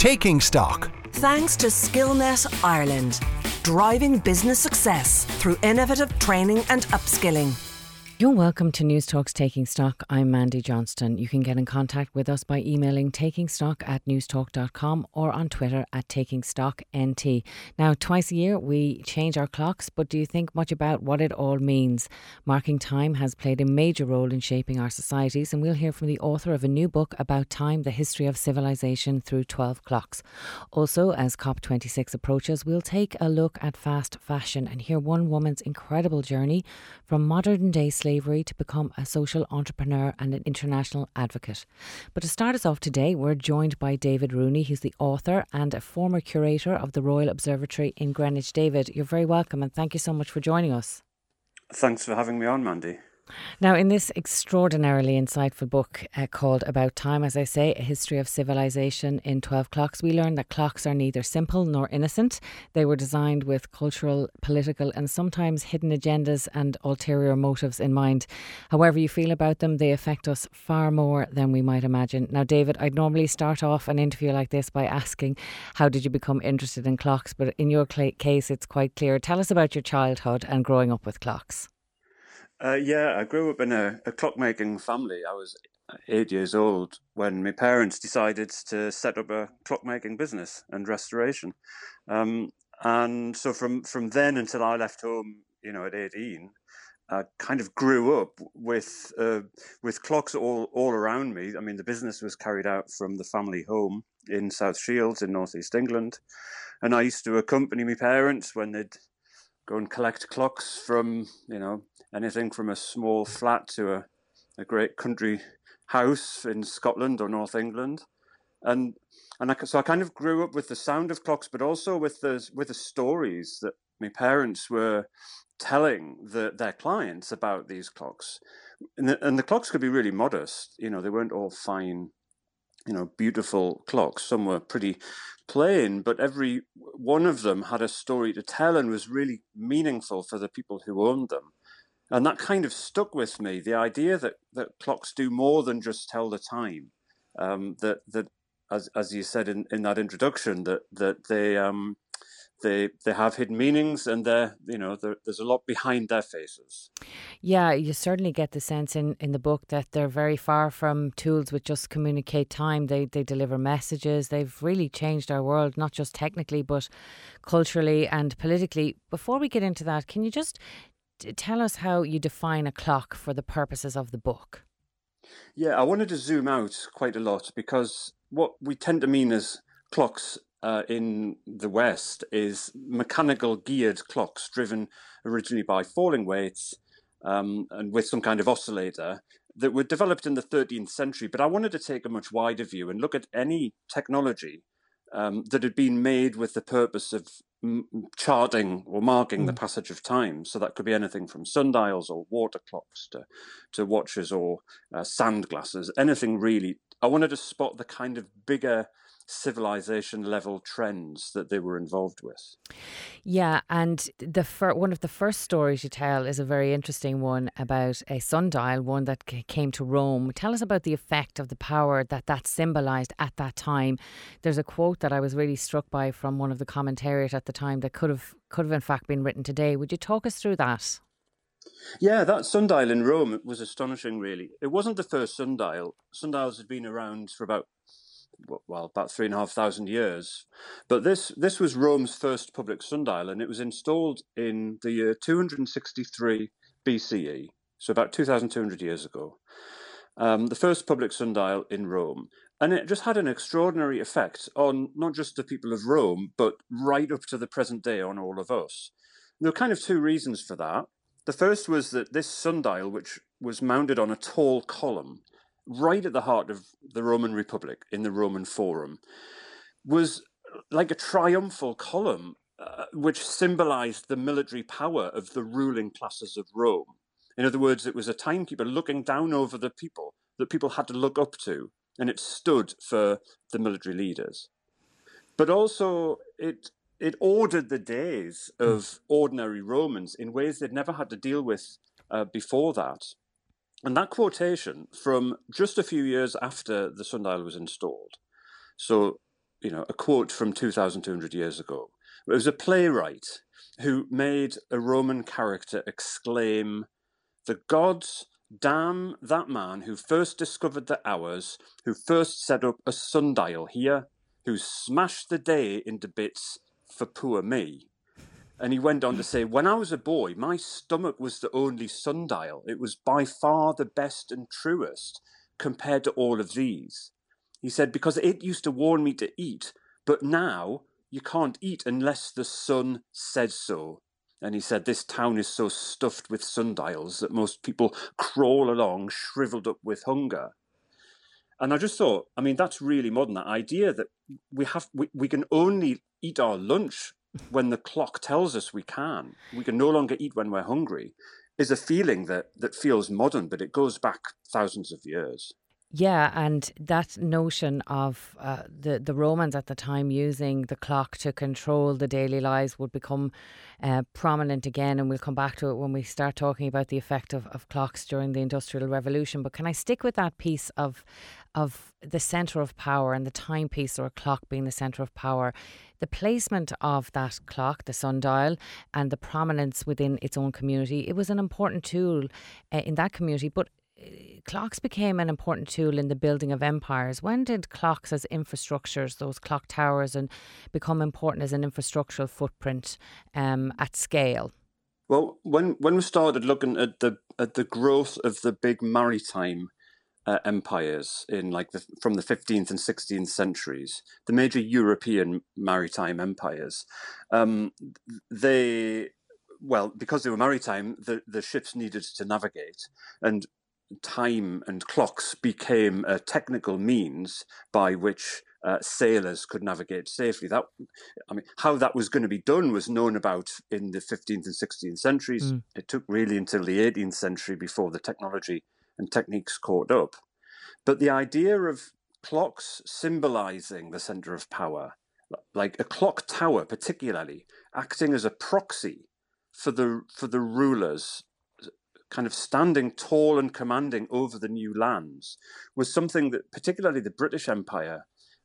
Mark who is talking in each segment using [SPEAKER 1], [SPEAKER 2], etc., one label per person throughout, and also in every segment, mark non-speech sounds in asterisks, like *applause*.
[SPEAKER 1] Taking Stock.
[SPEAKER 2] Thanks to Skillnet Ireland, driving business success through innovative training and upskilling.
[SPEAKER 3] You're welcome to Newstalk's Taking Stock. I'm Mandy Johnston. You can get in contact with us by emailing takingstock at newstalk.com or on Twitter at takingstocknt. Now, twice a year we change our clocks, but do you think much about what it all means? Marking time has played a major role in shaping our societies, and we'll hear from the author of a new book about time, the history of civilization through 12 clocks. Also, as COP26 approaches, we'll take a look at fast fashion and hear one woman's incredible journey from modern day slavery slavery to become a social entrepreneur and an international advocate. But to start us off today, we're joined by David Rooney, who's the author and a former curator of the Royal Observatory in Greenwich. David, you're very welcome and thank you so much for joining us.
[SPEAKER 4] Thanks for having me on, Mandy.
[SPEAKER 3] Now, in this extraordinarily insightful book uh, called About Time, as I say, A History of Civilization in 12 Clocks, we learn that clocks are neither simple nor innocent. They were designed with cultural, political, and sometimes hidden agendas and ulterior motives in mind. However, you feel about them, they affect us far more than we might imagine. Now, David, I'd normally start off an interview like this by asking, How did you become interested in clocks? But in your case, it's quite clear. Tell us about your childhood and growing up with clocks.
[SPEAKER 4] Uh, yeah, I grew up in a, a clockmaking family. I was eight years old when my parents decided to set up a clockmaking business and restoration. Um, and so from, from then until I left home, you know, at 18, I kind of grew up with uh, with clocks all, all around me. I mean, the business was carried out from the family home in South Shields in northeast England, and I used to accompany my parents when they'd go and collect clocks from you know anything from a small flat to a, a great country house in Scotland or North England, and and I, so I kind of grew up with the sound of clocks, but also with the with the stories that my parents were telling the, their clients about these clocks, and the, and the clocks could be really modest. You know, they weren't all fine you know, beautiful clocks. Some were pretty plain, but every one of them had a story to tell and was really meaningful for the people who owned them. And that kind of stuck with me. The idea that, that clocks do more than just tell the time. Um, that that as as you said in, in that introduction, that that they um, they they have hidden meanings and they're you know there's a lot behind their faces
[SPEAKER 3] yeah you certainly get the sense in in the book that they're very far from tools which just communicate time they they deliver messages they've really changed our world not just technically but culturally and politically before we get into that can you just tell us how you define a clock for the purposes of the book
[SPEAKER 4] yeah i wanted to zoom out quite a lot because what we tend to mean as clocks uh, in the West is mechanical geared clocks driven originally by falling weights um, and with some kind of oscillator that were developed in the 13th century. But I wanted to take a much wider view and look at any technology um, that had been made with the purpose of m- charting or marking mm. the passage of time. So that could be anything from sundials or water clocks to, to watches or uh, sand glasses, anything really. I wanted to spot the kind of bigger civilization level trends that they were involved with.
[SPEAKER 3] Yeah, and the fir- one of the first stories you tell is a very interesting one about a sundial, one that c- came to Rome. Tell us about the effect of the power that that symbolized at that time. There's a quote that I was really struck by from one of the commentariat at the time that could have could have in fact been written today. Would you talk us through that?
[SPEAKER 4] Yeah, that sundial in Rome was astonishing, really. It wasn't the first sundial. Sundials had been around for about well, about three and a half thousand years. But this this was Rome's first public sundial, and it was installed in the year 263 BCE, so about 2,200 years ago. Um, the first public sundial in Rome, and it just had an extraordinary effect on not just the people of Rome, but right up to the present day on all of us. There were kind of two reasons for that. The first was that this sundial, which was mounted on a tall column, right at the heart of the Roman Republic in the Roman Forum, was like a triumphal column uh, which symbolized the military power of the ruling classes of Rome. In other words, it was a timekeeper looking down over the people that people had to look up to, and it stood for the military leaders. But also, it it ordered the days of ordinary Romans in ways they'd never had to deal with uh, before that. And that quotation from just a few years after the sundial was installed, so you know, a quote from 2,200 years ago. It was a playwright who made a Roman character exclaim, The gods damn that man who first discovered the hours, who first set up a sundial here, who smashed the day into bits for poor me. And he went on to say, When I was a boy, my stomach was the only sundial. It was by far the best and truest compared to all of these. He said, Because it used to warn me to eat, but now you can't eat unless the sun says so. And he said, This town is so stuffed with sundials that most people crawl along shriveled up with hunger. And I just thought, I mean, that's really modern. That idea that we have we, we can only eat our lunch when the clock tells us we can. We can no longer eat when we're hungry. Is a feeling that that feels modern, but it goes back thousands of years.
[SPEAKER 3] Yeah, and that notion of uh, the the Romans at the time using the clock to control the daily lives would become uh, prominent again, and we'll come back to it when we start talking about the effect of, of clocks during the Industrial Revolution. But can I stick with that piece of of the center of power and the timepiece or clock being the center of power? The placement of that clock, the sundial, and the prominence within its own community, it was an important tool uh, in that community. But clocks became an important tool in the building of empires. When did clocks as infrastructures, those clock towers, and become important as an infrastructural footprint um, at scale?
[SPEAKER 4] Well, when when we started looking at the at the growth of the big maritime uh, empires in like the, from the 15th and 16th centuries, the major European maritime empires, um, they well, because they were maritime, the, the ships needed to navigate. And time and clocks became a technical means by which uh, sailors could navigate safely. That, I mean, how that was going to be done was known about in the 15th and 16th centuries. Mm. It took really until the 18th century before the technology and techniques caught up. But the idea of clocks symbolizing the center of power, like a clock tower particularly, acting as a proxy for the for the rulers kind of standing tall and commanding over the new lands was something that particularly the British Empire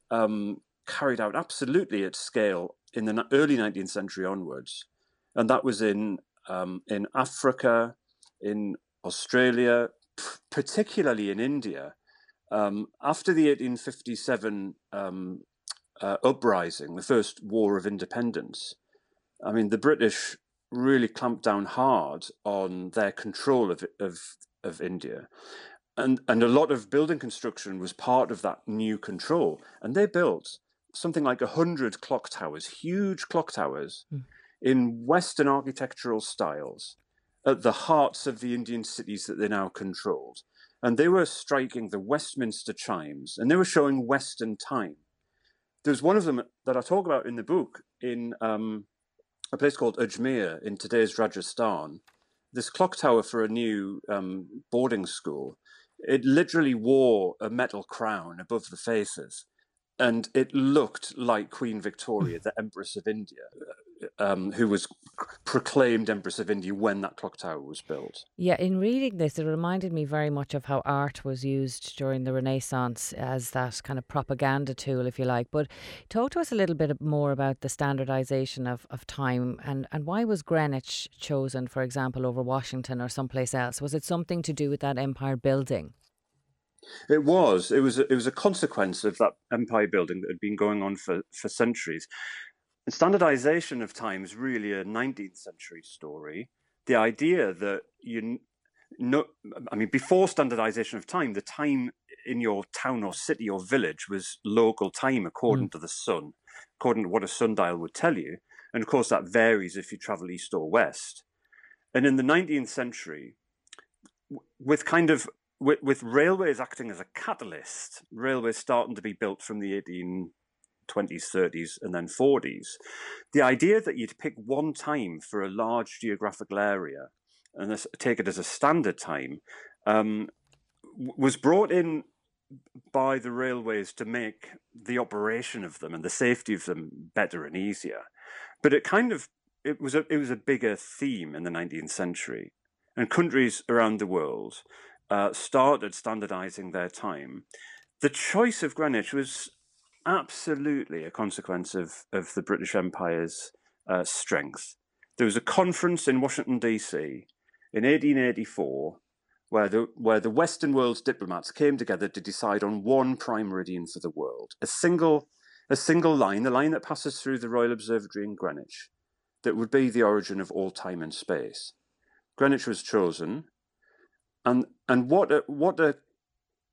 [SPEAKER 4] um, carried out absolutely at scale in the early 19th century onwards. And that was in, um, in Africa, in Australia, particularly in India. Um, after the 1857 um, uh, uprising, the first war of independence, I mean, the British really clamped down hard on their control of of of India. And and a lot of building construction was part of that new control. And they built something like a hundred clock towers, huge clock towers, mm. in Western architectural styles, at the hearts of the Indian cities that they now controlled. And they were striking the Westminster chimes, and they were showing Western time. There's one of them that I talk about in the book in um, a place called Ajmer in today's Rajasthan, this clock tower for a new um, boarding school, it literally wore a metal crown above the faces and it looked like Queen Victoria, *laughs* the Empress of India, um, who was proclaimed Empress of India when that clock tower was built.
[SPEAKER 3] Yeah, in reading this, it reminded me very much of how art was used during the Renaissance as that kind of propaganda tool, if you like. But talk to us a little bit more about the standardization of, of time and, and why was Greenwich chosen, for example, over Washington or someplace else? Was it something to do with that empire building?
[SPEAKER 4] It was. It was. A, it was a consequence of that empire building that had been going on for, for centuries. And standardization of time is really a 19th century story. The idea that you know, I mean, before standardization of time, the time in your town or city or village was local time according mm. to the sun, according to what a sundial would tell you. And of course, that varies if you travel east or west. And in the 19th century, with kind of with, with railways acting as a catalyst, railways starting to be built from the 1820s, 30s, and then 40s, the idea that you'd pick one time for a large geographical area and take it as a standard time um, was brought in by the railways to make the operation of them and the safety of them better and easier. But it kind of it was a it was a bigger theme in the 19th century, and countries around the world uh, started standardizing their time, the choice of Greenwich was absolutely a consequence of, of the British Empire's uh, strength. There was a conference in Washington, D.C. in 1884 where the, where the Western world's diplomats came together to decide on one prime meridian for the world, a single, a single line, the line that passes through the Royal Observatory in Greenwich, that would be the origin of all time and space. Greenwich was chosen, and and what a, what a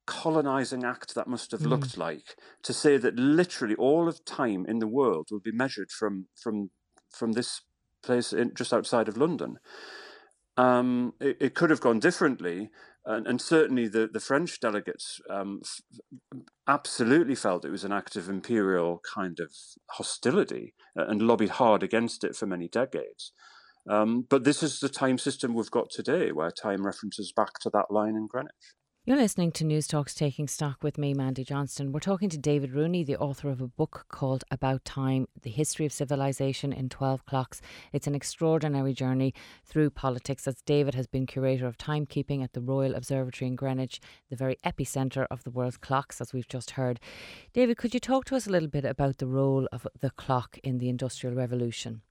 [SPEAKER 4] colonizing act that must have mm. looked like to say that literally all of time in the world will be measured from from from this place in, just outside of London. Um, it, it, could have gone differently, and, and certainly the, the French delegates um, f- absolutely felt it was an act of imperial kind of hostility and lobbied hard against it for many decades. Um, but this is the time system we've got today, where time references back to that line in Greenwich.
[SPEAKER 3] You're listening to Newstalk's Taking Stock with me, Mandy Johnston. We're talking to David Rooney, the author of a book called About Time The History of Civilization in 12 Clocks. It's an extraordinary journey through politics, as David has been curator of timekeeping at the Royal Observatory in Greenwich, the very epicentre of the world's clocks, as we've just heard. David, could you talk to us a little bit about the role of the clock in the Industrial Revolution?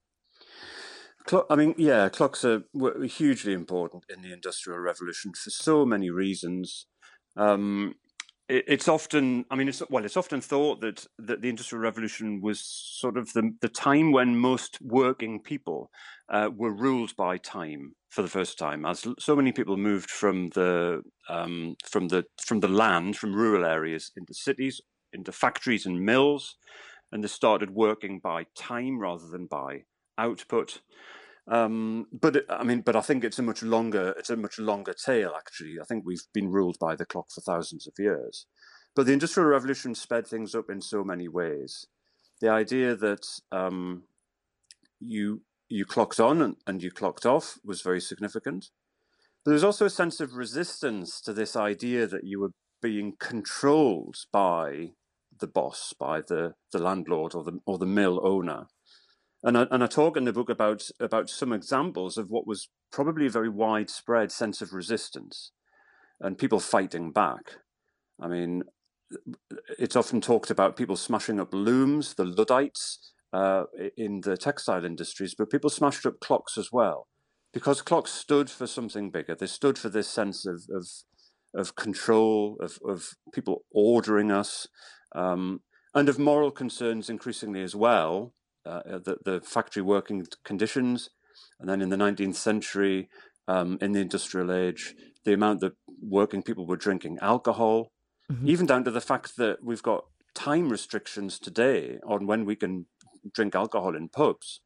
[SPEAKER 4] I mean, yeah, clocks are were hugely important in the Industrial Revolution for so many reasons. Um, it, it's often, I mean, it's well, it's often thought that that the Industrial Revolution was sort of the the time when most working people uh, were ruled by time for the first time, as so many people moved from the um, from the from the land, from rural areas into cities, into factories and mills, and they started working by time rather than by output. Um, but I mean, but I think it's a much longer it's a much longer tail. Actually, I think we've been ruled by the clock for thousands of years. But the Industrial Revolution sped things up in so many ways. The idea that um, you you clocked on and, and you clocked off was very significant. But there's also a sense of resistance to this idea that you were being controlled by the boss, by the, the landlord or the or the mill owner. And I, and I talk in the book about about some examples of what was probably a very widespread sense of resistance and people fighting back. I mean, it's often talked about people smashing up looms, the Luddites uh, in the textile industries, but people smashed up clocks as well because clocks stood for something bigger. They stood for this sense of of, of control, of, of people ordering us, um, and of moral concerns increasingly as well uh, the, the factory working conditions. And then in the 19th century, um, in the industrial age, the amount that working people were drinking alcohol, mm-hmm. even down to the fact that we've got time restrictions today on when we can drink alcohol in pubs,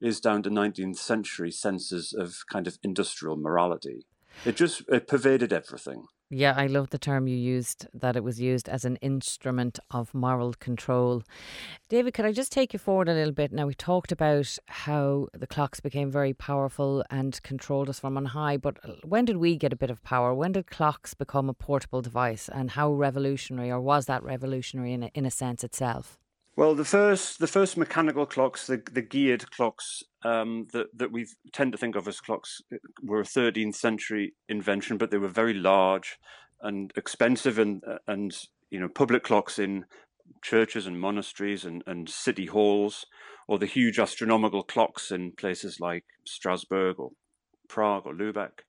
[SPEAKER 4] is down to 19th century senses of kind of industrial morality. It just it pervaded everything.
[SPEAKER 3] Yeah, I love the term you used, that it was used as an instrument of moral control. David, could I just take you forward a little bit? Now, we talked about how the clocks became very powerful and controlled us from on high, but uh, when did we get a bit of power? When did clocks become a portable device, and how revolutionary, or was that revolutionary in a, in a sense itself?
[SPEAKER 4] Well, the first the first mechanical clocks, the the geared clocks um, that that we tend to think of as clocks, uh, were a 13th century invention, but they were very large and expensive, and uh, and you know public clocks in churches and monasteries and, and city halls, or the huge astronomical clocks in places like Strasbourg or Prague or Lubeck.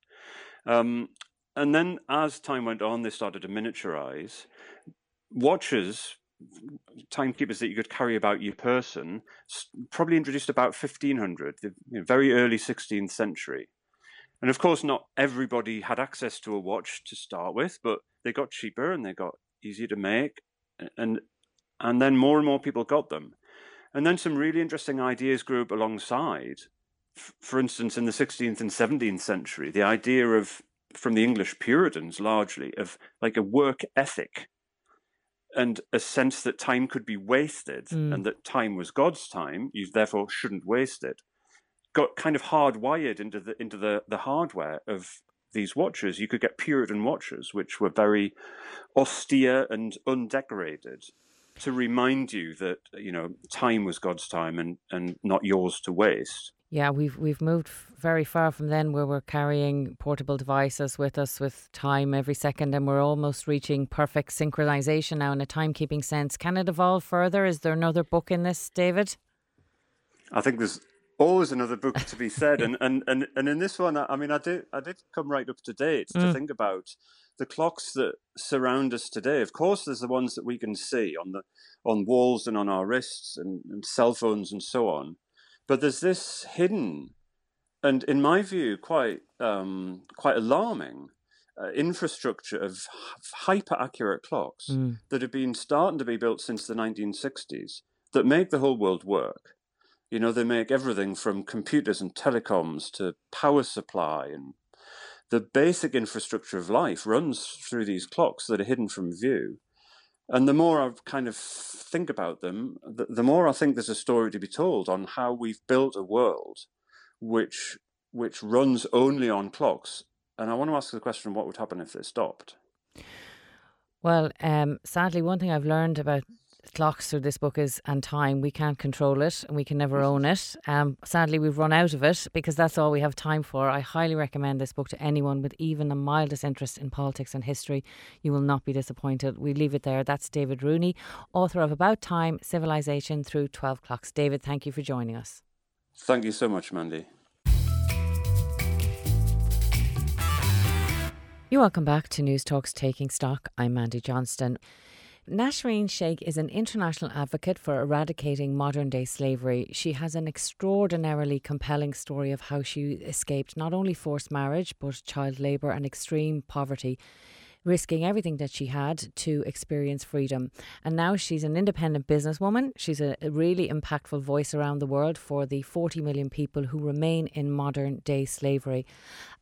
[SPEAKER 4] Um, and then as time went on, they started to miniaturize. Watches timekeepers that you could carry about your person probably introduced about 1500 the very early 16th century. And of course not everybody had access to a watch to start with but they got cheaper and they got easier to make and and then more and more people got them. And then some really interesting ideas grew up alongside. For instance in the 16th and 17th century the idea of from the english puritans largely of like a work ethic and a sense that time could be wasted mm. and that time was God's time, you therefore shouldn't waste it, got kind of hardwired into the into the, the hardware of these watches. You could get Puritan watches, which were very austere and undecorated, to remind you that you know time was God's time and and not yours to waste.
[SPEAKER 3] Yeah, we've we've moved very far from then where we're carrying portable devices with us with time every second and we're almost reaching perfect synchronization now in a timekeeping sense. Can it evolve further? Is there another book in this, David?
[SPEAKER 4] I think there's always another book to be said and, and, and, and in this one I mean I did I did come right up to date mm. to think about the clocks that surround us today. Of course there's the ones that we can see on the on walls and on our wrists and, and cell phones and so on. But there's this hidden, and in my view, quite um, quite alarming uh, infrastructure of hyper accurate clocks mm. that have been starting to be built since the 1960s that make the whole world work. You know, they make everything from computers and telecoms to power supply and the basic infrastructure of life runs through these clocks that are hidden from view. And the more I kind of think about them, the, the more I think there's a story to be told on how we've built a world which which runs only on clocks. And I want to ask the question: What would happen if they stopped?
[SPEAKER 3] Well, um, sadly, one thing I've learned about clocks through this book is and time. We can't control it and we can never own it. Um, sadly, we've run out of it because that's all we have time for. I highly recommend this book to anyone with even the mildest interest in politics and history. You will not be disappointed. We leave it there. That's David Rooney, author of About Time, Civilization Through 12 Clocks. David, thank you for joining us.
[SPEAKER 4] Thank you so much, Mandy.
[SPEAKER 3] You're welcome back to Newstalk's Taking Stock. I'm Mandy Johnston. Nasreen Sheikh is an international advocate for eradicating modern day slavery. She has an extraordinarily compelling story of how she escaped not only forced marriage, but child labour and extreme poverty risking everything that she had to experience freedom. And now she's an independent businesswoman. She's a, really impactful voice around the world for the 40 million people who remain in modern day slavery.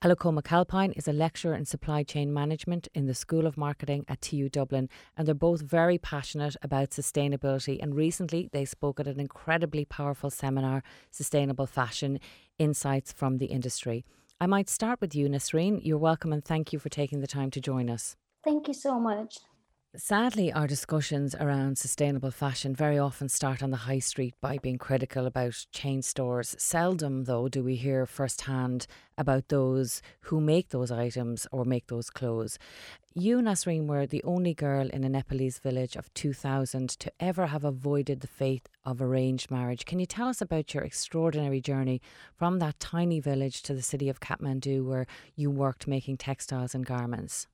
[SPEAKER 3] Aliko McAlpine is a lecturer in supply chain management in the School of Marketing at TU Dublin, and they're both very passionate about sustainability. And recently they spoke at an incredibly powerful seminar, Sustainable Fashion Insights from the Industry. I might start with you, Nasreen. You're welcome and thank you for taking the time to join us.
[SPEAKER 1] Thank you so much.
[SPEAKER 3] Sadly, our discussions around sustainable fashion very often start on the high street by being critical about chain stores. Seldom, though, do we hear firsthand about those who make those items or make those clothes. You, Nasreen, were the only girl in a Nepalese village of 2000 to ever have avoided the fate of arranged marriage. Can you tell us about your extraordinary journey from that tiny village to the city of Kathmandu where you worked making textiles and garments?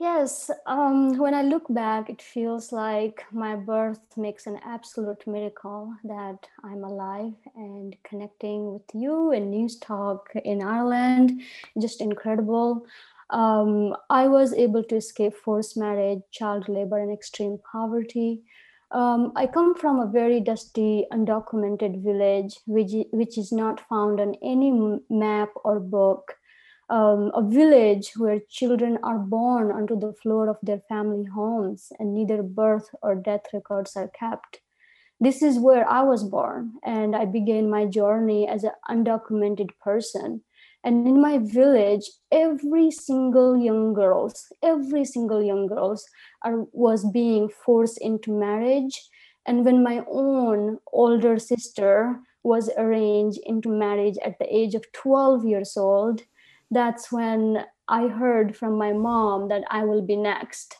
[SPEAKER 1] Yes, um, when I look back, it feels like my birth makes an absolute miracle that I'm alive and connecting with you and Newstalk in Ireland. Just incredible um, I was able to escape forced marriage, child labor, and extreme poverty. Um, I come from a very dusty, undocumented village, which, which is not found on any map or book. Um, a village where children are born onto the floor of their family homes and neither birth or death records are kept. This is where I was born, and I began my journey as an undocumented person and in my village every single young girls every single young girls are, was being forced into marriage and when my own older sister was arranged into marriage at the age of 12 years old that's when i heard from my mom that i will be next.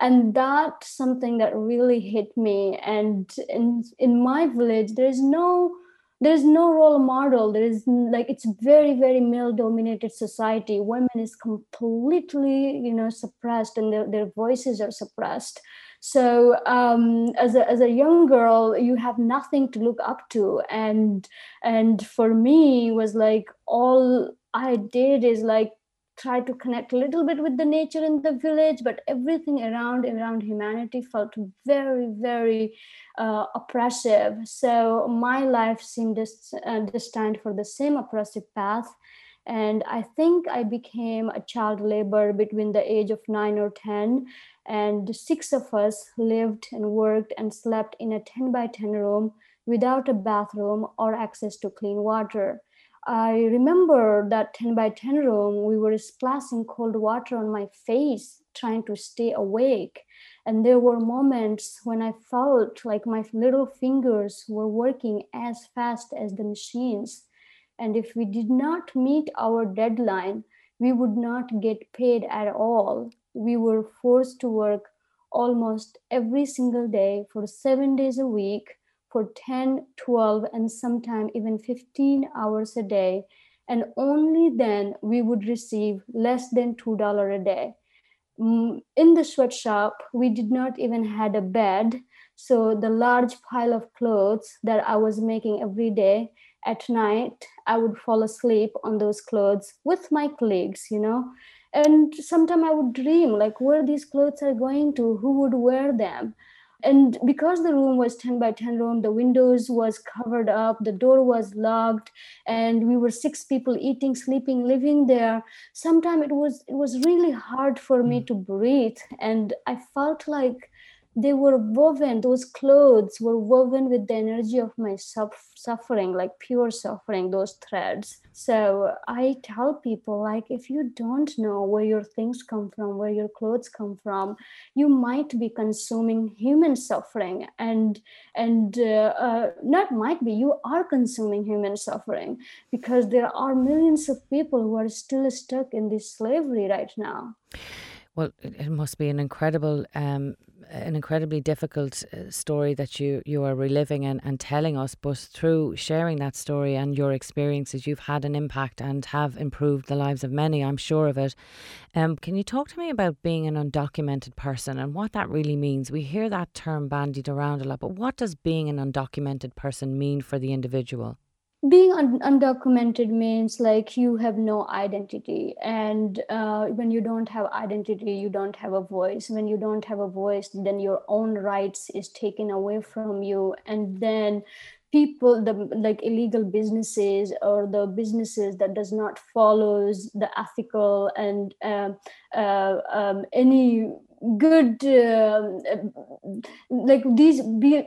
[SPEAKER 1] And that's something that really hit me. And in in my village there's no there's no role model. There is like it's very very male dominated society. Women is completely you know suppressed and their, their voices are suppressed. So um, as, a, as a young girl you have nothing to look up to. And and for me was like all i did is like try to connect a little bit with the nature in the village but everything around around humanity felt very very uh, oppressive. So my life seemed uh, destined for the same oppressive path. And i think i became a child labor between the age of 9 or 10 and six of us lived and worked and slept in a 10 by 10 room without a bathroom or access to clean water I remember that 10 by 10 room, we were splashing cold water on my face, trying to stay awake. And there were moments when I felt like my little fingers were working as fast as the machines. And if we did not meet our deadline, we would not get paid at all. We were forced to work almost every single day for seven days a week for 10, 12, and sometimes even 15 hours a day. And only then we would receive less than $2 a day. Mm, in the sweatshop, we did not even had a bed. So the large pile of clothes that I was making every day at night, I would fall asleep on those clothes with my colleagues, you know. And sometimes I would dream like where these clothes are going to, who would wear them and because the room was 10 by 10 room the windows was covered up the door was locked and we were six people eating sleeping living there sometimes it was it was really hard for me mm. to breathe and i felt like they were woven those clothes were woven with the energy of my suffering like pure suffering those threads. So i tell people like if you don't know where your things come from where your clothes come from you might be consuming human suffering and and uh, uh, not might be you are consuming human suffering because there are millions of people who are still stuck in this slavery right now.
[SPEAKER 3] Well, it must be an incredible um, an incredibly difficult uh, story that you, you are reliving and, and telling us, but through sharing that story and your experiences, you've had an impact and have improved the lives of many, I'm sure of it. Um, can you talk to me about being an undocumented person and what that really means? We hear that term bandied around a lot, but what does being an undocumented person mean for the individual?
[SPEAKER 1] Being un- undocumented means like you have no identity. And uh, when you don't have identity you don't have a voice. When you don't have a voice then your own rights is taken away from you. And then people the like illegal businesses or the businesses that does not follows the ethical and uh, uh, um, any good uh, like these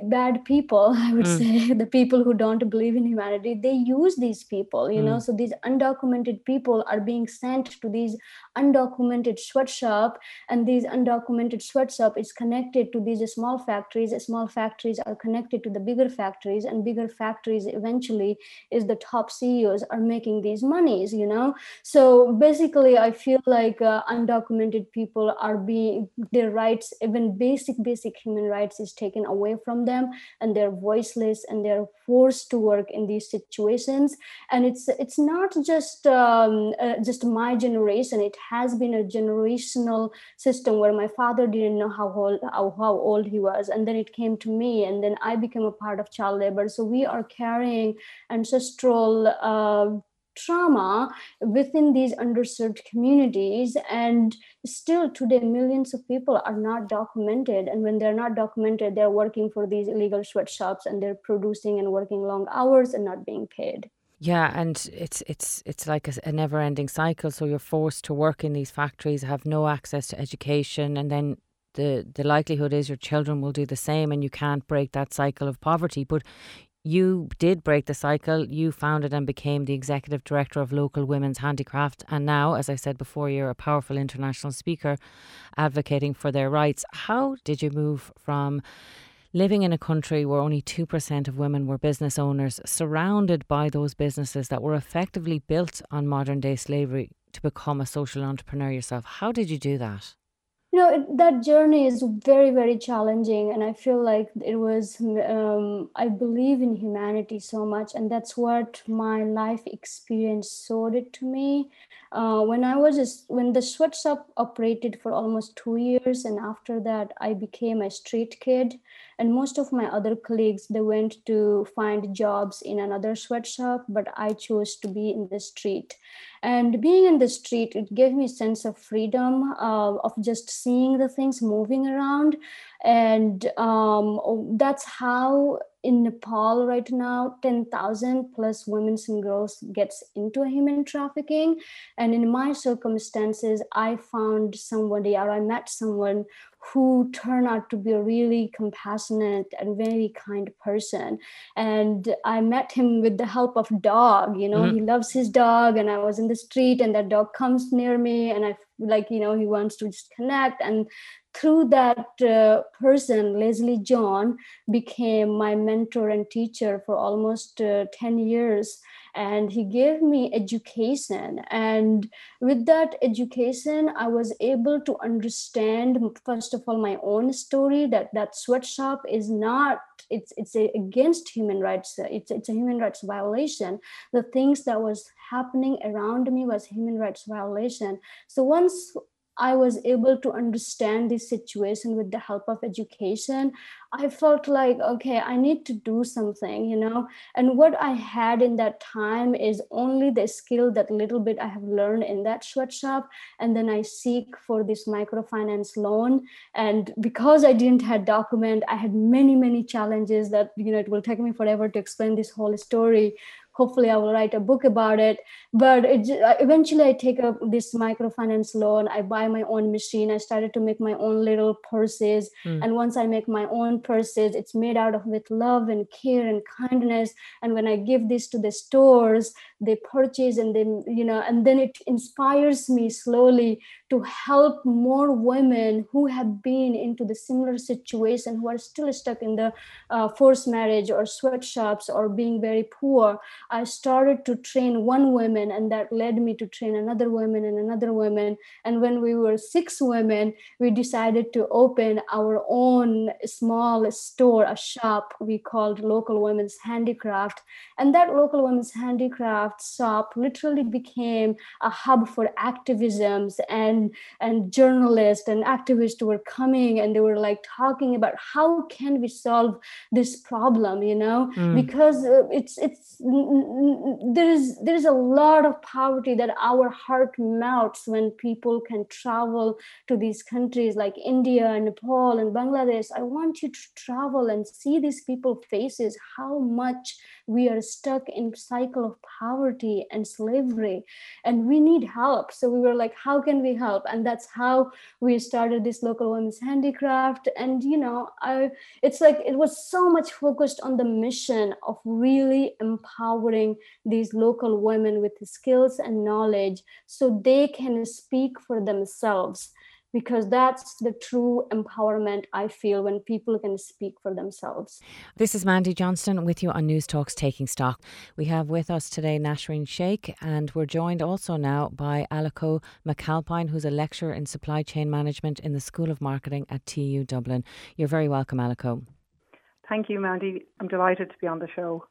[SPEAKER 1] bad people *laughs* i would mm. say the people who don't believe in humanity they use these people you mm. know so these undocumented people are being sent to these undocumented sweatshop and these undocumented sweatshop is connected to these small factories small factories are connected to the bigger factories and bigger factories eventually is the top ceos are making these monies you know so basically i feel like uh, undocumented people are being their rights even basic basic human rights is taken away from them and they're voiceless and they're forced to work in these situations. And it's it's not just um, uh, just my generation. It has been a generational system where my father didn't know how old how, how old he was and then it came to me and then i became a part of child labor. So we are carrying ancestral uh, trauma within these underserved communities and still today millions of people are not documented and when they're not documented they're working for these illegal sweatshops and they're producing and working long hours and not being paid
[SPEAKER 3] yeah, and it's it's it's like a, a never-ending cycle. So you're forced to work in these factories, have no access to education, and then the the likelihood is your children will do the same, and you can't break that cycle of poverty. But you did break the cycle. You founded and became the executive director of Local Women's Handicraft. And now, as I said before, you're a powerful international speaker advocating for their rights. How did you move from living in a country where only 2% of women were business owners, surrounded by those businesses that were effectively built on modern day slavery, to become a social entrepreneur yourself? How did you do that?
[SPEAKER 1] You know it, that journey is very very challenging and i feel like it was um, i believe in humanity so much and that's what my life experience showed it to me uh, when i was when the sweatshop operated for almost two years and after that i became a street kid. And most of my other colleagues they went to find jobs in another sweatshop but i chose to be in the street. And being in the street it gave me a sense of freedom uh, of just seeing the things moving around. And um, that's how in nepal right now 10000 plus women and girls gets into human trafficking. And in my circumstances i found somebody or i met someone who turned out to be a really compassionate and very kind person. And I met him with the help of dog. You know, mm-hmm. he loves his dog, and I was in the street, and that dog comes near me, and I like you know he wants to just connect and through that uh, person, Leslie John became my mentor and teacher for almost uh, 10 years. And he gave me education. And with that education, I was able to understand, first of all, my own story that that sweatshop is not, it's, it's a, against human rights. Uh, it's, it's a human rights violation. The things that was happening around me was human rights violation. So once I was able to understand this situation with the help of education, I felt like, okay, I need to do something, you know. And what I had in that time is only the skill that little bit I have learned in that sweatshop. And then I seek for this microfinance loan. And because I didn't have document, I had many, many challenges that, you know, it will take me forever to explain this whole story hopefully i will write a book about it. But it, eventually i take up this microfinance loan. I buy my own machine. I started to make my own little purses. Mm. and once i make my own purses it's made out of with love and care and kindness. And when i give this to the stores they purchase and then you know and then it inspires me slowly to help more women who have been into the similar situation who are still stuck in the uh, forced marriage or sweatshops or being very poor i started to train one woman and that led me to train another woman and another woman. And when we were six women we decided to open our own small store a shop we called local women's handicraft. And that local women's handicraft shop literally became a hub for activisms and and journalists and activists were coming and they were like talking about how can we solve this problem you know? Mm. because uh, it's it's there is there is a lot of poverty that our heart melts when people can travel to these countries like india and nepal and bangladesh. I want you to travel and see these people faces how much we are stuck in cycle of poverty and slavery. And we need help. So we were like how can we help? And that's how we started this local women's handicraft. And you know i it's like it was so much focused on the mission of really empowering these local women with the skills and knowledge so they can speak for themselves because that's the true empowerment I feel when people can speak for themselves.
[SPEAKER 3] This is Mandy Johnston with you on Newstalk's Taking Stock. We have with us today Nasreen Sheikh, and we're joined also now by Aliko McAlpine, who's a lecturer in supply chain management in the School of Marketing at TU Dublin. You're very welcome, Aliko.
[SPEAKER 5] Thank you, Mandy. I'm delighted to be on the show.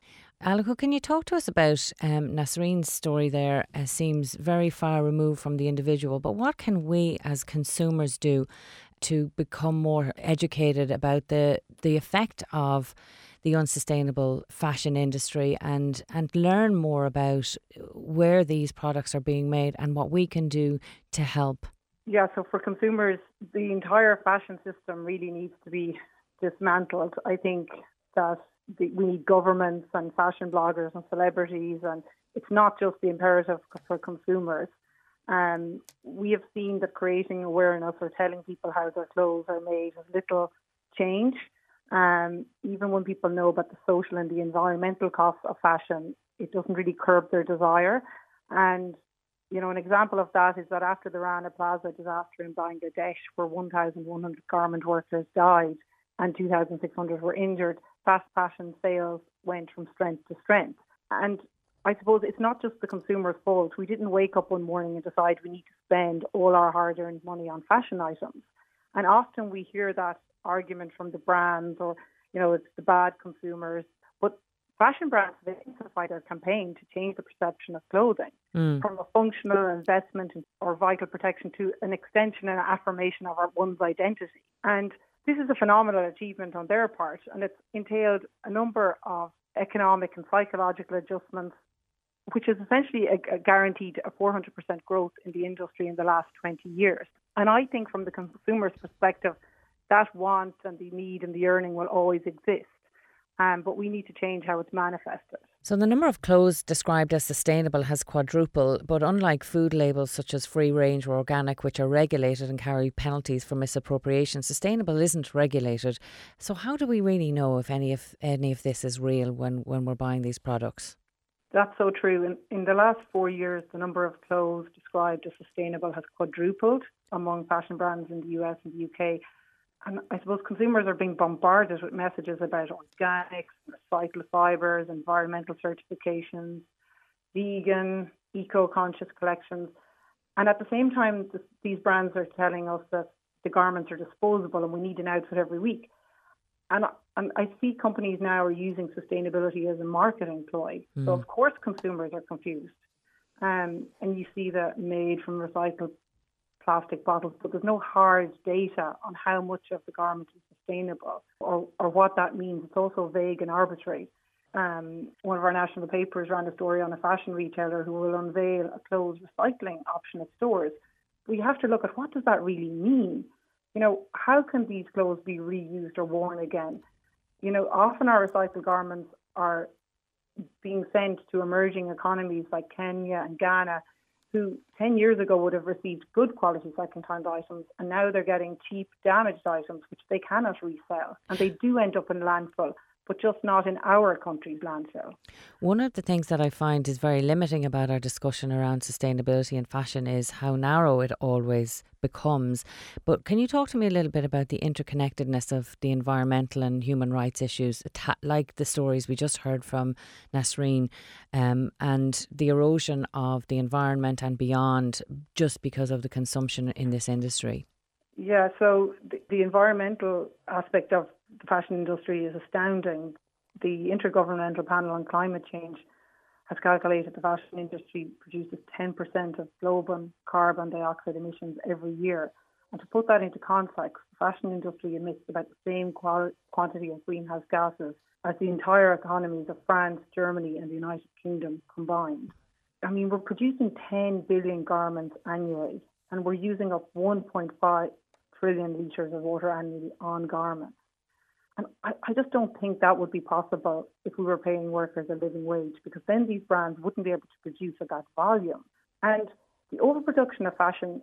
[SPEAKER 3] Aliko, can you talk to us about um, Nasreen's story there? Uh, seems very far removed from the individual, but what can we as consumers do to become more educated about the, the effect of the unsustainable fashion industry and, and learn more about where these products are being made and what we can do to help?
[SPEAKER 5] Yeah, so for consumers, the entire fashion system really needs to be dismantled. I think that the, we need governments and fashion bloggers and celebrities, and it's not just the imperative for consumers. Um, we have seen that creating awareness or telling people how their clothes are made has little change. Um, even when people know about the social and the environmental costs of fashion, it doesn't really curb their desire. And you know, an example of that is that after the Rana Plaza disaster in Bangladesh, where 1,100 garment workers died and 2,600 were injured, fast fashion sales went from strength to strength. And I suppose it's not just the consumer's fault. We didn't wake up one morning and decide we need to spend all our hard earned money on fashion items. And often we hear that argument from the brands or, you know, it's the bad consumers. But fashion brands have intensified their campaign to change the perception of clothing mm. from a functional investment or vital protection to an extension and affirmation of our one's identity. And this is a phenomenal achievement on their part, and it's entailed a number of economic and psychological adjustments, which has essentially a, a guaranteed a 400% growth in the industry in the last 20 years. And I think from the consumer's perspective, that want and the need and the earning will always exist. Um, but we need to change how it's manifested.
[SPEAKER 3] So the number of clothes described as sustainable has quadrupled, but unlike food labels such as free range or organic, which are regulated and carry penalties for misappropriation, sustainable isn't regulated. So how do we really know if any of any of this is real when, when we're buying these products?
[SPEAKER 5] That's so true. In, in the last four years, the number of clothes described as sustainable has quadrupled among fashion brands in the US and the UK. And I suppose consumers are being bombarded with messages about organics, recycled fibres, environmental certifications, vegan, eco conscious collections. And at the same time, these brands are telling us that the garments are disposable and we need an outfit every week. And, and I see companies now are using sustainability as a marketing ploy. Mm. So, of course, consumers are confused. Um, and you see that made from recycled plastic bottles, but there's no hard data on how much of the garment is sustainable or, or what that means. It's also vague and arbitrary. Um, one of our national papers ran a story on a fashion retailer who will unveil a clothes recycling option at stores. We have to look at what does that really mean? You know, how can these clothes be reused or worn again? You know, often our recycled garments are being sent to emerging economies like Kenya and Ghana who 10 years ago would have received good quality second-hand items and now they're getting cheap damaged items which they cannot resell. And they do end up in landfill but just not in our country, landfill.
[SPEAKER 3] One of the things that I find is very limiting about our discussion around sustainability and fashion is how narrow it always becomes. But can you talk to me a little bit about the interconnectedness of the environmental and human rights issues, like the stories we just heard from Nasreen, um, and the erosion of the environment and beyond just because of the consumption in this industry?
[SPEAKER 5] Yeah, so the, the environmental aspect of the fashion industry is astounding. The Intergovernmental Panel on Climate Change has calculated the fashion industry produces 10% of global carbon dioxide emissions every year. And to put that into context, the fashion industry emits about the same quantity of greenhouse gases as the entire economies of France, Germany, and the United Kingdom combined. I mean, we're producing 10 billion garments annually, and we're using up 1.5 trillion litres of water annually on garments. And I, I just don't think that would be possible if we were paying workers a living wage, because then these brands wouldn't be able to produce at that volume. And the overproduction of fashion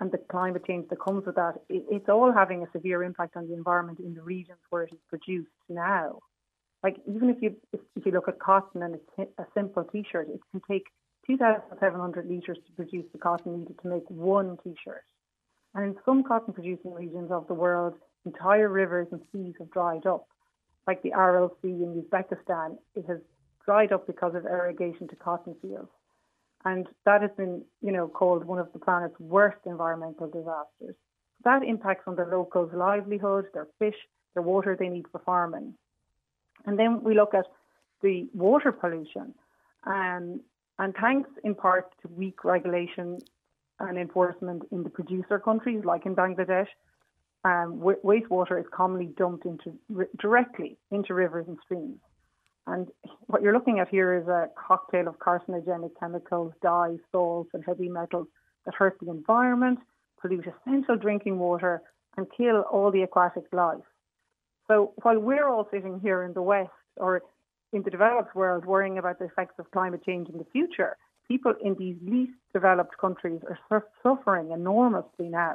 [SPEAKER 5] and the climate change that comes with that, it, it's all having a severe impact on the environment in the regions where it is produced now. Like even if you if, if you look at cotton and a, a simple T-shirt, it can take 2,700 litres to produce the cotton needed to make one T-shirt. And in some cotton producing regions of the world, entire rivers and seas have dried up. Like the Aral Sea in Uzbekistan, it has dried up because of irrigation to cotton fields. And that has been, you know, called one of the planet's worst environmental disasters. That impacts on the locals' livelihood, their fish, the water they need for farming. And then we look at the water pollution. Um, and thanks in part to weak regulation and enforcement in the producer countries, like in Bangladesh, um, w- wastewater is commonly dumped into directly into rivers and streams. And what you're looking at here is a cocktail of carcinogenic chemicals, dyes, salts, and heavy metals that hurt the environment, pollute essential drinking water, and kill all the aquatic life. So while we're all sitting here in the West or in the developed world worrying about the effects of climate change in the future, people in these least developed countries are suffering enormously now.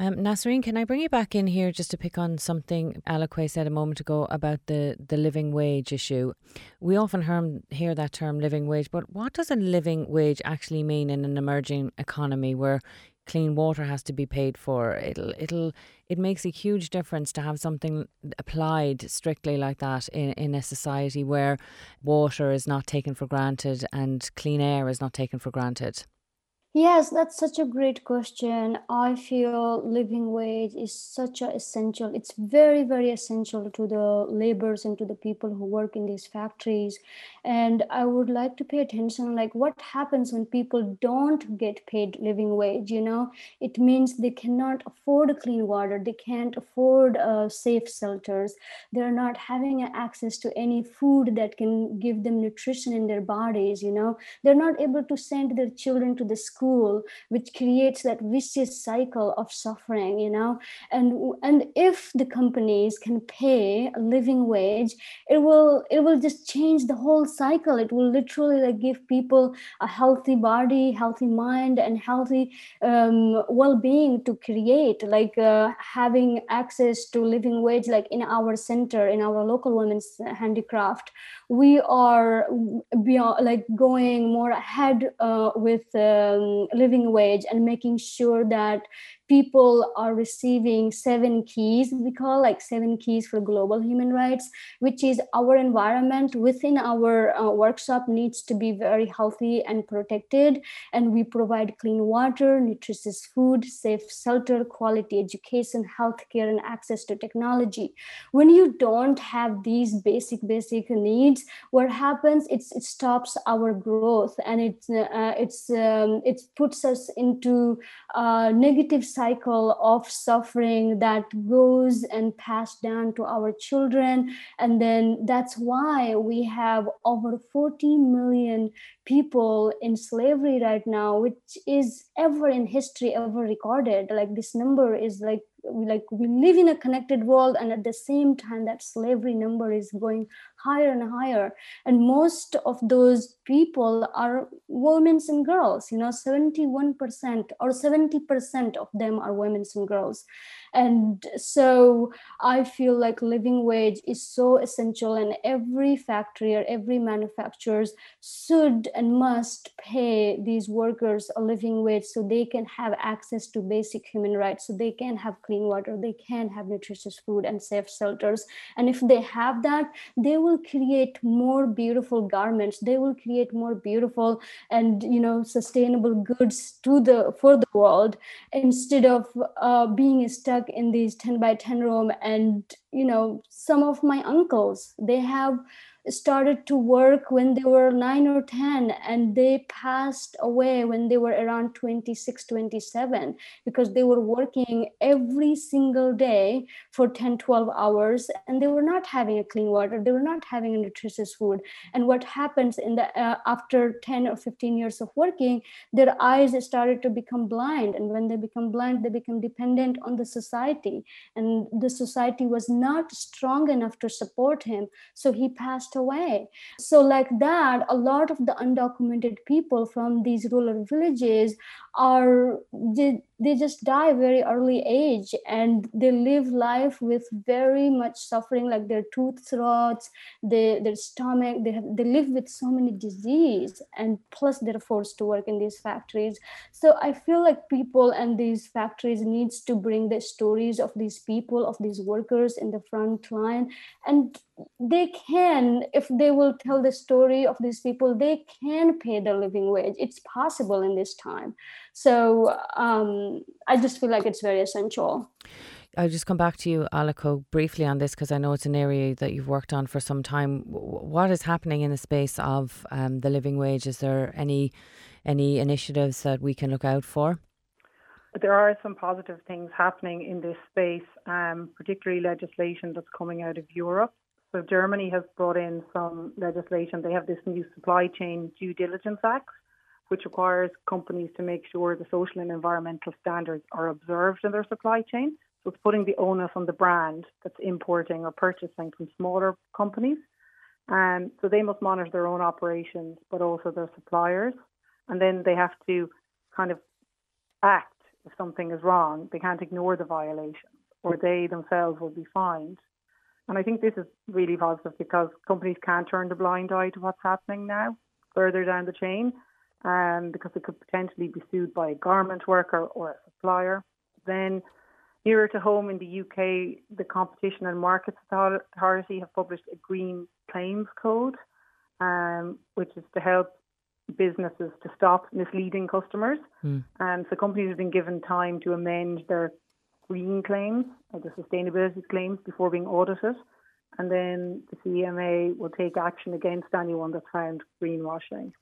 [SPEAKER 3] Um, Nasreen, can I bring you back in here just to pick on something Aliquay said a moment ago about the, the living wage issue? We often hear, hear that term living wage, but what does a living wage actually mean in an emerging economy where clean water has to be paid for? It'll it'll it makes a huge difference to have something applied strictly like that in, in a society where water is not taken for granted and clean air is not taken for granted.
[SPEAKER 1] Yes, that's such a great question. I feel living wage is such a essential. It's very, very essential to the laborers and to the people who work in these factories. And I would like to pay attention, like what happens when people don't get paid living wage. You know, it means they cannot afford clean water. They can't afford uh, safe shelters. They're not having access to any food that can give them nutrition in their bodies. You know, they're not able to send their children to the school which creates that vicious cycle of suffering you know and and if the companies can pay a living wage it will it will just change the whole cycle. It will literally like give people a healthy body healthy mind and healthy um, well-being to create like uh, having access to living wage like in our center in our local women's handicraft. We are beyond like going more ahead uh, with um, living wage and making sure that people are receiving seven keys we call like seven keys for global human rights which is our environment within our uh, workshop needs to be very healthy and protected. And we provide clean water nutritious food safe shelter quality education healthcare and access to technology. When you don't have these basic basic needs what happens? It's, it stops our growth and it uh, it's um, it puts us into uh, negative cycle of suffering that goes and passed down to our children. And then that's why we have over 40 million people in slavery right now which is ever in history ever recorded. Like this number is like like we live in a connected world and at the same time that slavery number is going higher and higher. And most of those people are women and girls you know 71% or 70% of them are women and girls. And so i feel like living wage is so essential and every factory or every manufacturers should and must pay these workers a living wage so they can have access to basic human rights so they can have clean water they can have nutritious food and safe shelters. And if they have that they will create more beautiful garments. They will create more beautiful and you know sustainable goods to the for the world instead of uh, being stuck in these 10 by 10 room and you know some of my uncles they have started to work when they were 9 or 10 and they passed away when they were around 26 27 because they were working every single day for 10 12 hours and they were not having a clean water they were not having nutritious food. And what happens in the uh, after 10 or 15 years of working their eyes started to become blind and when they become blind they become dependent on the society. And the society was not strong enough to support him so he passed away. So, like that, a lot of the undocumented people from these rural villages are they, just die very early age and they live life with very much suffering like their tooth rots they, their stomach they have they live with so many disease and plus they're forced to work in these factories. So i feel like people and these factories needs to bring the stories of these people of these workers in the front line. And they can if they will tell the story of these people they can pay the living wage. It's possible in this time so um, I just feel like it's very essential.
[SPEAKER 3] I'll just come back to you, Aliko, briefly on this because I know it's an area that you've worked on for some time. What is happening in the space of um, the living wage? Is there any any initiatives that we can look out for?
[SPEAKER 5] There are some positive things happening in this space, um, particularly legislation that's coming out of Europe. So Germany has brought in some legislation. They have this new supply chain due diligence act, which requires companies to make sure the social and environmental standards are observed in their supply chain. So it's putting the onus on the brand that's importing or purchasing from smaller companies. And so they must monitor their own operations, but also their suppliers. And then they have to kind of act if something is wrong. They can't ignore the violations, or they themselves will be fined. And I think this is really positive because companies can't turn a blind eye to what's happening now further down the chain um, because it could potentially be sued by a garment worker or a supplier. Then, nearer to home in the UK, the Competition and Markets Authority have published a green claims code, um, which is to help businesses to stop misleading customers. Mm. And so companies have been given time to amend their green claims or the sustainability claims before being audited. And then the CMA will take action against anyone that's found greenwashing.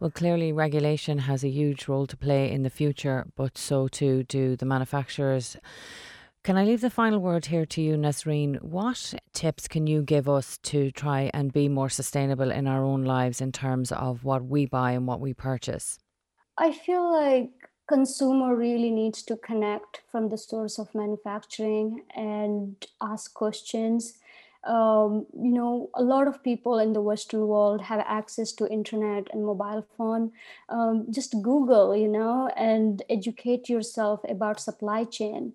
[SPEAKER 3] Well, clearly, regulation has a huge role to play in the future, but so too do the manufacturers. Can I leave the final word here to you, Nasreen? What tips can you give us to try and be more sustainable in our own lives in terms of what we buy and what we purchase?
[SPEAKER 1] I feel like consumer really needs to connect from the source of manufacturing and ask questions um, you know a lot of people in the western world have access to internet and mobile phone. Um, just google you know and educate yourself about supply chain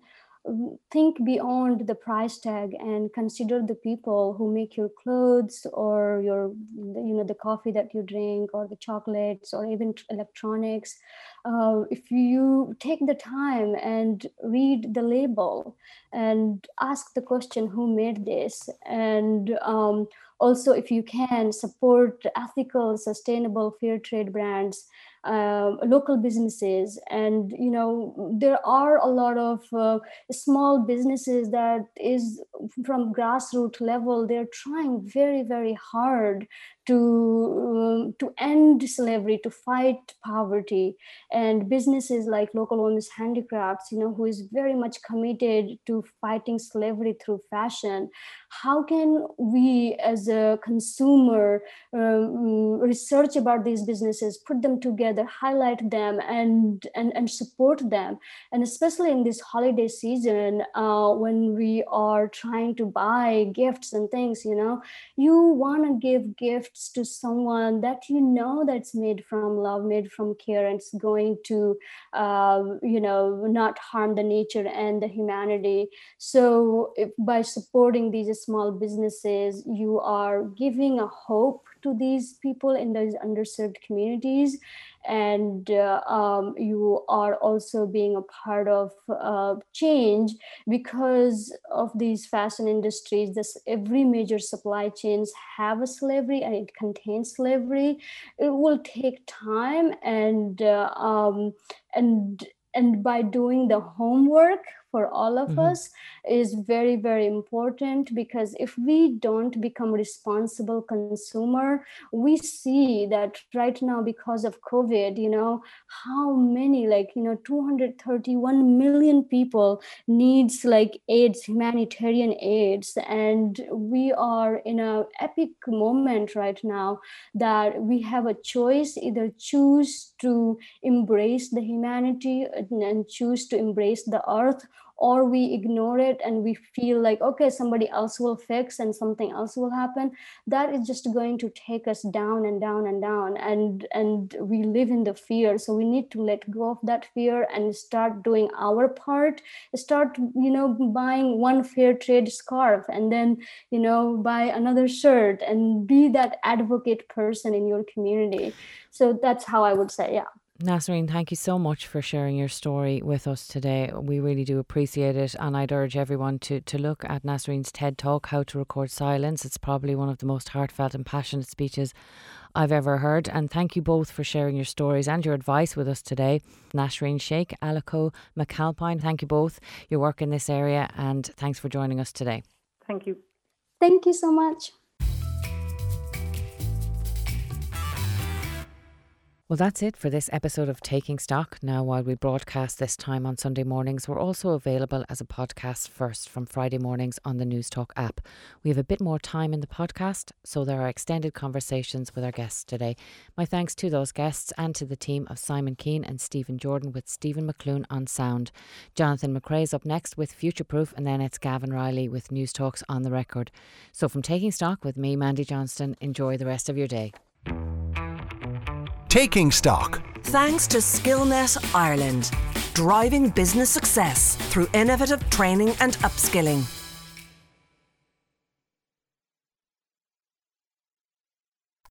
[SPEAKER 1] think beyond the price tag and consider the people who make your clothes or your you know the coffee that you drink or the chocolates or even electronics. Uh, if you take the time and read the label and ask the question who made this? And um, also if you can support ethical sustainable fair trade brands um, local businesses. And you know there are a lot of uh, small businesses that is from grassroots level they're trying very very hard to um, to end slavery to fight poverty. And businesses like local women's handicrafts you know who is very much committed to fighting slavery through fashion how can we as a consumer um, research about these businesses put them together highlight them and and, and support them. And especially in this holiday season uh, when we are trying to buy gifts and things you know you want to give gifts to someone that you know that's made from love made from care and it's going to uh, you know not harm the nature and the humanity. So if, by supporting these small businesses, you are giving a hope to these people in those underserved communities. And uh, um, you are also being a part of uh, change because of these fashion industries. This every major supply chains have a slavery and it contains slavery. It will take time and uh, um, and and by doing the homework for all of mm-hmm. us is very very important because if we don't become responsible consumer we see that right now because of covid you know how many like you know 231 million people needs like aids humanitarian aids and we are in a epic moment right now that we have a choice either choose to embrace the humanity and choose to embrace the earth or we ignore it and we feel like okay somebody else will fix and something else will happen that is just going to take us down and down and down. And and we live in the fear. So we need to let go of that fear and start doing our part. Start you know buying one fair trade scarf and then you know buy another shirt and be that advocate person in your community. So that's how i would say yeah
[SPEAKER 3] Nasreen, thank you so much for sharing your story with us today. We really do appreciate it, and I'd urge everyone to, to look at Nasreen's TED Talk, How to Record Silence. It's probably one of the most heartfelt and passionate speeches I've ever heard. And thank you both for sharing your stories and your advice with us today. Nasreen Sheikh, Alico McAlpine, thank you both. Your work in this area, and thanks for joining us today.
[SPEAKER 5] Thank you.
[SPEAKER 1] Thank you so much.
[SPEAKER 3] Well, that's it for this episode of Taking Stock. Now, while we broadcast this time on Sunday mornings, we're also available as a podcast first from Friday mornings on the Newstalk app. We have a bit more time in the podcast, so there are extended conversations with our guests today. My thanks to those guests and to the team of Simon Keane and Stephen Jordan with Stephen McClune on sound. Jonathan McCrea's up next with Future Proof, and then it's Gavin Reilly with Newstalk's on the record. So, from Taking Stock with me, Mandy Johnston, enjoy the rest of your day.
[SPEAKER 6] Taking Stock.
[SPEAKER 2] Thanks to Skillnet Ireland, driving business success through innovative training and upskilling.